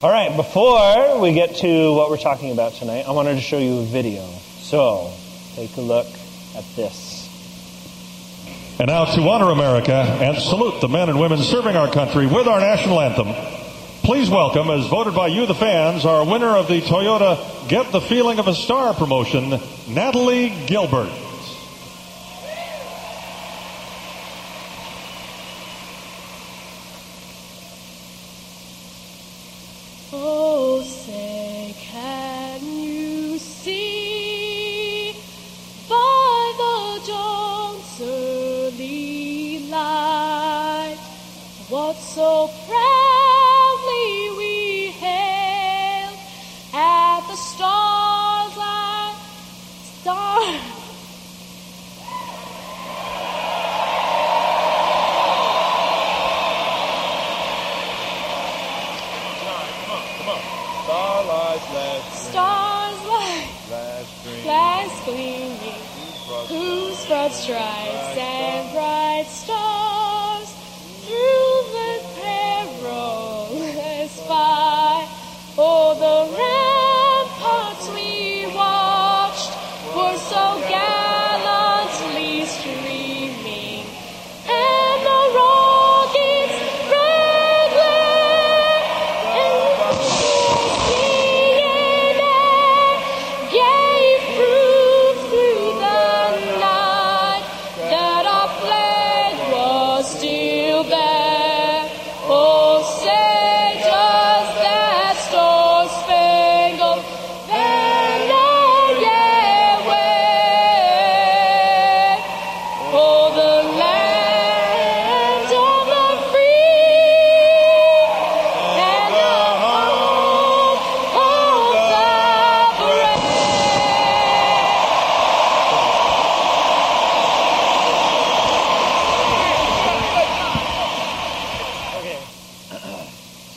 All right, before we get to what we're talking about tonight, I wanted to show you a video. So, take a look at this. And now to honor America and salute the men and women serving our country with our national anthem, please welcome, as voted by you, the fans, our winner of the Toyota Get the Feeling of a Star promotion, Natalie Gilbert.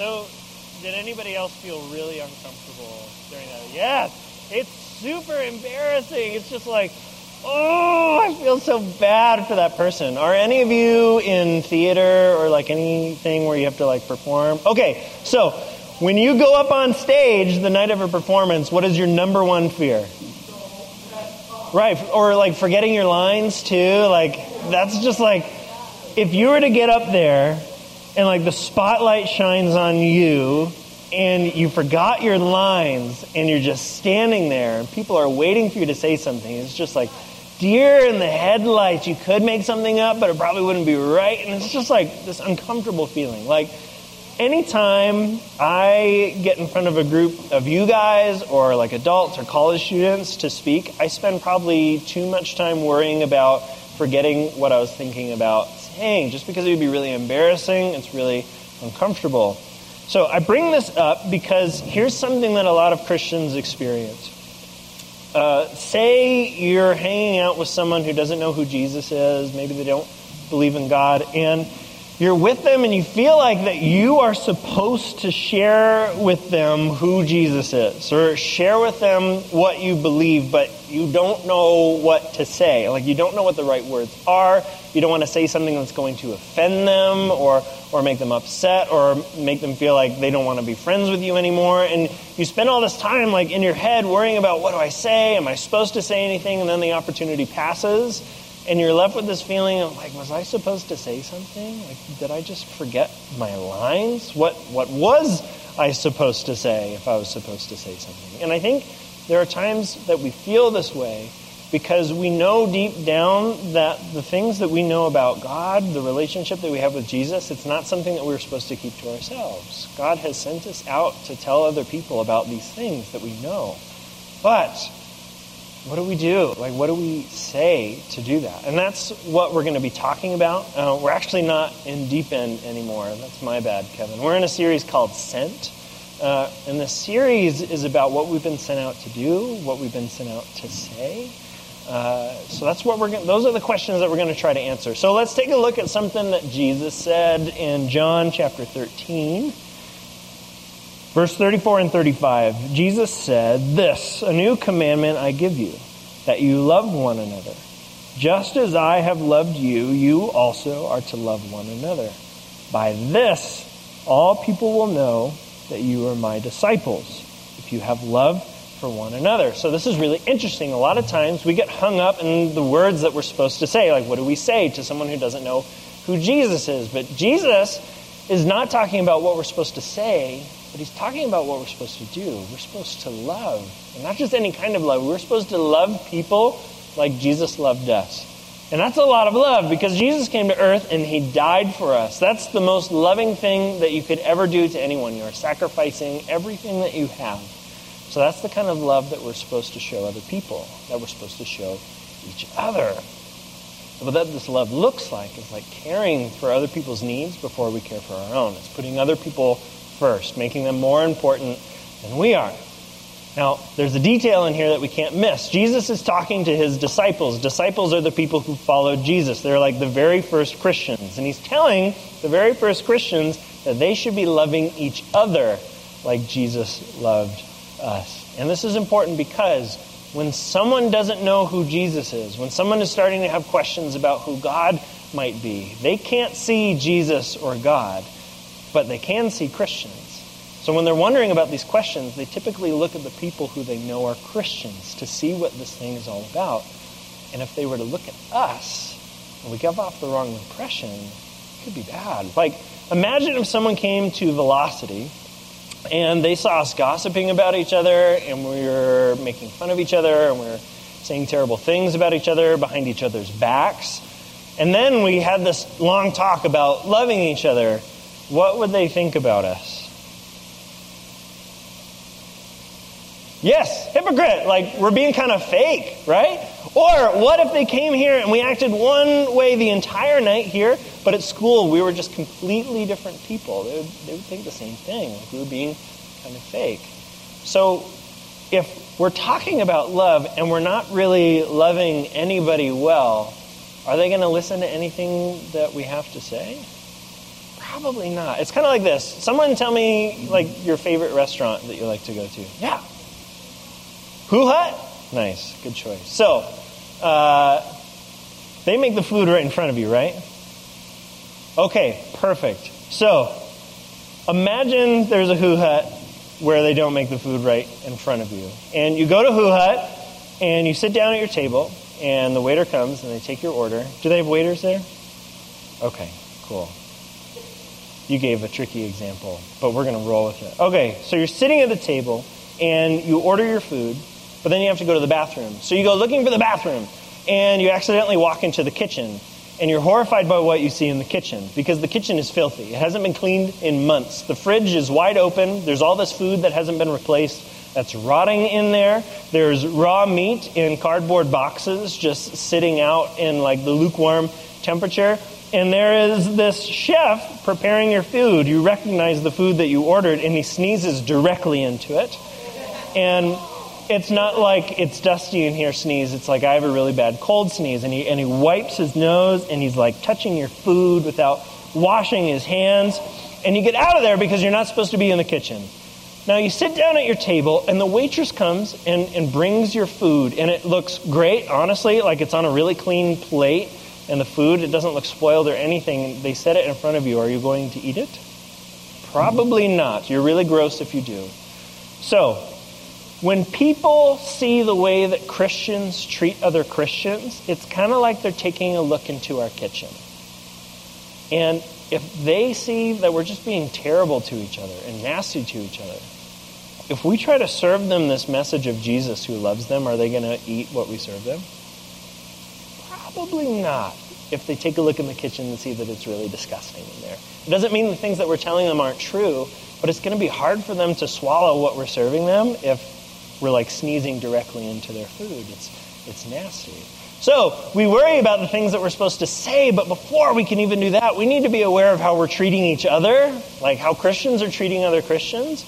So, did anybody else feel really uncomfortable during that? Yes! It's super embarrassing. It's just like, oh, I feel so bad for that person. Are any of you in theater or like anything where you have to like perform? Okay, so when you go up on stage the night of a performance, what is your number one fear? Right, or like forgetting your lines too. Like, that's just like, if you were to get up there and like the spotlight shines on you and you forgot your lines and you're just standing there and people are waiting for you to say something, it's just like deer in the headlights. You could make something up, but it probably wouldn't be right. And it's just like this uncomfortable feeling. Like, anytime I get in front of a group of you guys or like adults or college students to speak, I spend probably too much time worrying about forgetting what I was thinking about saying just because it would be really embarrassing. It's really uncomfortable. So I bring this up because here's something that a lot of Christians experience. Uh, say you're hanging out with someone who doesn't know who Jesus is, maybe they don't believe in God, and you're with them and you feel like that you are supposed to share with them who Jesus is or share with them what you believe, but you don't know what to say. Like you don't know what the right words are. You don't want to say something that's going to offend them or, or make them upset or make them feel like they don't want to be friends with you anymore. And you spend all this time like in your head worrying about what do I say? Am I supposed to say anything? And then the opportunity passes and you're left with this feeling of like, was I supposed to say something? Like, did I just forget my lines? What what was I supposed to say if I was supposed to say something? And I think there are times that we feel this way because we know deep down that the things that we know about God, the relationship that we have with Jesus, it's not something that we're supposed to keep to ourselves. God has sent us out to tell other people about these things that we know. But what do we do? Like, what do we say to do that? And that's what we're going to be talking about. Uh, we're actually not in deep end anymore. That's my bad, Kevin. We're in a series called Sent. Uh, and the series is about what we've been sent out to do, what we've been sent out to say. Uh, so that's what we're going. Those are the questions that we're going to try to answer. So let's take a look at something that Jesus said in John chapter 13. Verse 34 and 35, Jesus said, This, a new commandment I give you, that you love one another. Just as I have loved you, you also are to love one another. By this, all people will know that you are my disciples, if you have love for one another. So this is really interesting. A lot of times we get hung up in the words that we're supposed to say. Like, what do we say to someone who doesn't know who Jesus is? But Jesus is not talking about what we're supposed to say, but he's talking about what we're supposed to do. We're supposed to love. And not just any kind of love. We're supposed to love people like Jesus loved us. And that's a lot of love because Jesus came to earth and he died for us. That's the most loving thing that you could ever do to anyone. You are sacrificing everything that you have. So that's the kind of love that we're supposed to show other people, that we're supposed to show each other. But that this love looks like is like caring for other people's needs before we care for our own. It's putting other people first, making them more important than we are. Now, there's a detail in here that we can't miss. Jesus is talking to his disciples. Disciples are the people who followed Jesus. They're like the very first Christians. And he's telling the very first Christians that they should be loving each other like Jesus loved us. And this is important because when someone doesn't know who Jesus is, when someone is starting to have questions about who God might be, they can't see Jesus or God, but they can see Christians. So when they're wondering about these questions, they typically look at the people who they know are Christians to see what this thing is all about. And if they were to look at us and we give off the wrong impression, it could be bad. Like, imagine if someone came to Velocity and they saw us gossiping about each other and we were making fun of each other and we were saying terrible things about each other behind each other's backs. And then we had this long talk about loving each other. What would they think about us? Yes, hypocrite. Like we're being kind of fake, right? Or what if they came here and we acted one way the entire night here, but at school we were just completely different people? They would, they would think the same thing. Like we were being kind of fake. So if we're talking about love and we're not really loving anybody well, are they going to listen to anything that we have to say? Probably not. It's kind of like this. Someone tell me like your favorite restaurant that you like to go to. Yeah. HuHot. Nice, good choice. So, uh, they make the food right in front of you, right? Okay, perfect. So, imagine there's a HuHot where they don't make the food right in front of you. And you go to HuHot and you sit down at your table and the waiter comes and they take your order. Do they have waiters there? Okay, cool. You gave a tricky example, but we're going to roll with it. Okay, so you're sitting at the table and you order your food but then you have to go to the bathroom. So you go looking for the bathroom, and you accidentally walk into the kitchen, and you're horrified by what you see in the kitchen because the kitchen is filthy. It hasn't been cleaned in months. The fridge is wide open. There's all this food that hasn't been replaced that's rotting in there. There's raw meat in cardboard boxes just sitting out in like the lukewarm temperature. And there is this chef preparing your food. You recognize the food that you ordered, and he sneezes directly into it. And it's not like it's dusty in here sneeze. It's like I have a really bad cold sneeze. And he, and he wipes his nose and he's like touching your food without washing his hands. And you get out of there because you're not supposed to be in the kitchen. Now you sit down at your table and the waitress comes and, and brings your food. And it looks great, honestly, like it's on a really clean plate. And the food, it doesn't look spoiled or anything. They set it in front of you. Are you going to eat it? Probably mm-hmm. not. You're really gross if you do. So, when people see the way that Christians treat other Christians, it's kind of like they're taking a look into our kitchen. And if they see that we're just being terrible to each other and nasty to each other, if we try to serve them this message of Jesus who loves them, are they going to eat what we serve them? Probably not. If they take a look in the kitchen and see that it's really disgusting in there. It doesn't mean the things that we're telling them aren't true, but it's going to be hard for them to swallow what we're serving them if we're like sneezing directly into their food. It's, it's nasty. So we worry about the things that we're supposed to say, but before we can even do that, we need to be aware of how we're treating each other, like how Christians are treating other Christians,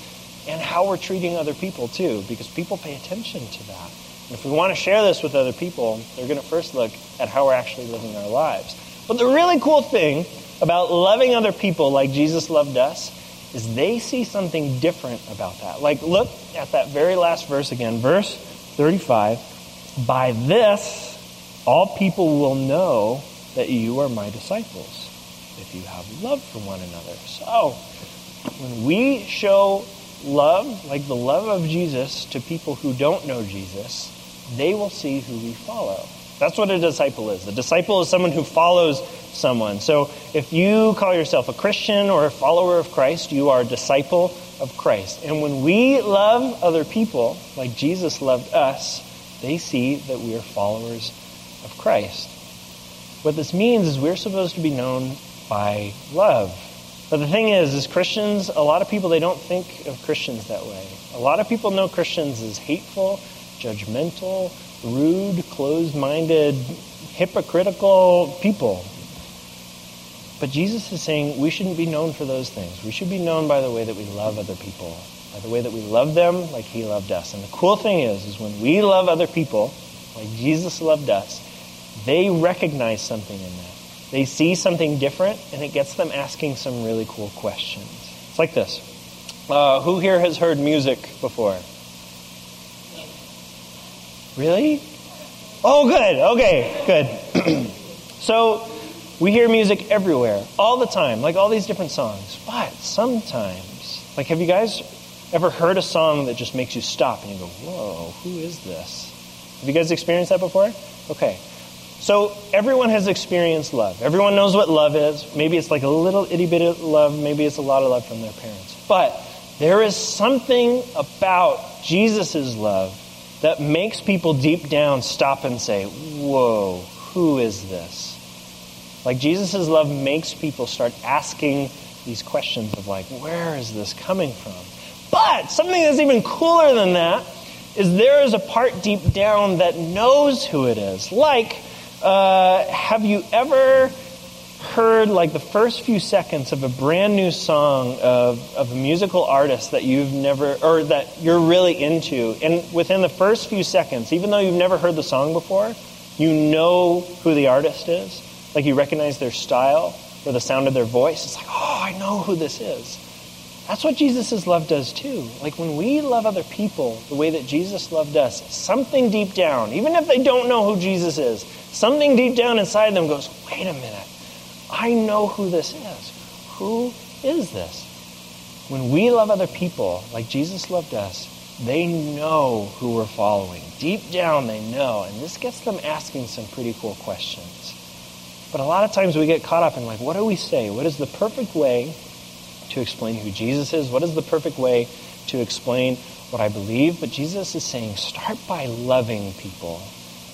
and how we're treating other people too, because people pay attention to that. If we want to share this with other people, they're going to first look at how we're actually living our lives. But the really cool thing about loving other people like Jesus loved us is they see something different about that. Like, look at that very last verse again, verse 35. By this, all people will know that you are my disciples, if you have love for one another. So, when we show love, like the love of Jesus, to people who don't know Jesus, they will see who we follow. That's what a disciple is. A disciple is someone who follows someone. So if you call yourself a Christian or a follower of Christ, you are a disciple of Christ. And when we love other people like Jesus loved us, they see that we are followers of Christ. What this means is we're supposed to be known by love. But the thing is, as Christians, a lot of people they don't think of Christians that way. A lot of people know Christians as hateful, judgmental, rude, closed-minded, hypocritical people. But Jesus is saying we shouldn't be known for those things. We should be known by the way that we love other people, by the way that we love them like he loved us. And the cool thing is, is when we love other people like Jesus loved us, they recognize something in that. They see something different, and it gets them asking some really cool questions. It's like this. Uh, who here has heard music before? Really? Oh, good. Okay, good. so, we hear music everywhere, all the time, like all these different songs. But sometimes, like, have you guys ever heard a song that just makes you stop and you go, whoa, who is this? Have you guys experienced that before? Okay. So everyone has experienced love. Everyone knows what love is. Maybe it's like a little itty bitty love. Maybe it's a lot of love from their parents. But there is something about Jesus' love that makes people deep down stop and say, Whoa, who is this? Like Jesus' love makes people start asking these questions of like, where is this coming from? But something that's even cooler than that is there is a part deep down that knows who it is. Like, uh, have you ever heard like the first few seconds of a brand new song of, of a musical artist that you've never or that you're really into? And within the first few seconds even though you've never heard the song before you know who the artist is? Like you recognize their style or the sound of their voice? It's like oh i know who this is that's what jesus' love does too like when we love other people the way that jesus loved us something deep down even if they don't know who jesus is something deep down inside them goes wait a minute I know who this is. Who is this? When we love other people like Jesus loved us, they know who we're following. Deep down, they know. And this gets them asking some pretty cool questions. But a lot of times we get caught up in, like, what do we say? What is the perfect way to explain who Jesus is? What is the perfect way to explain what I believe? But Jesus is saying, start by loving people.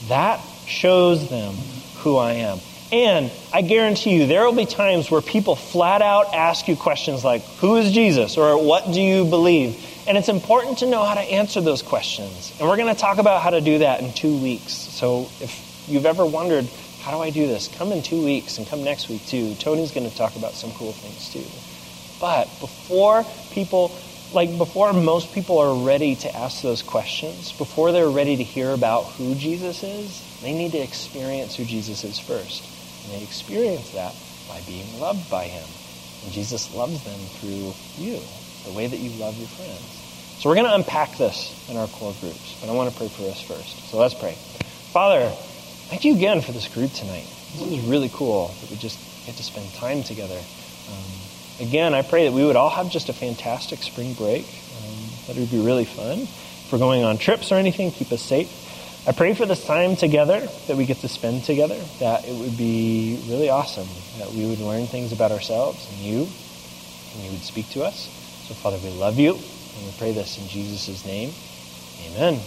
That shows them who I am. And I guarantee you, there will be times where people flat out ask you questions like, Who is Jesus? or What do you believe? And it's important to know how to answer those questions. And we're going to talk about how to do that in two weeks. So if you've ever wondered, How do I do this? Come in two weeks and come next week too. Tony's going to talk about some cool things too. But before people, like before most people are ready to ask those questions, before they're ready to hear about who Jesus is, they need to experience who Jesus is first. And they experience that by being loved by him. And Jesus loves them through you, the way that you love your friends. So we're going to unpack this in our core groups, but I want to pray for us first. So let's pray. Father, thank you again for this group tonight. This is really cool that we just get to spend time together. Um, again, I pray that we would all have just a fantastic spring break. Um, that it would be really fun. If we're going on trips or anything, keep us safe. I pray for this time together that we get to spend together, that it would be really awesome, that we would learn things about ourselves and you, and you would speak to us. So, Father, we love you, and we pray this in Jesus' name. Amen.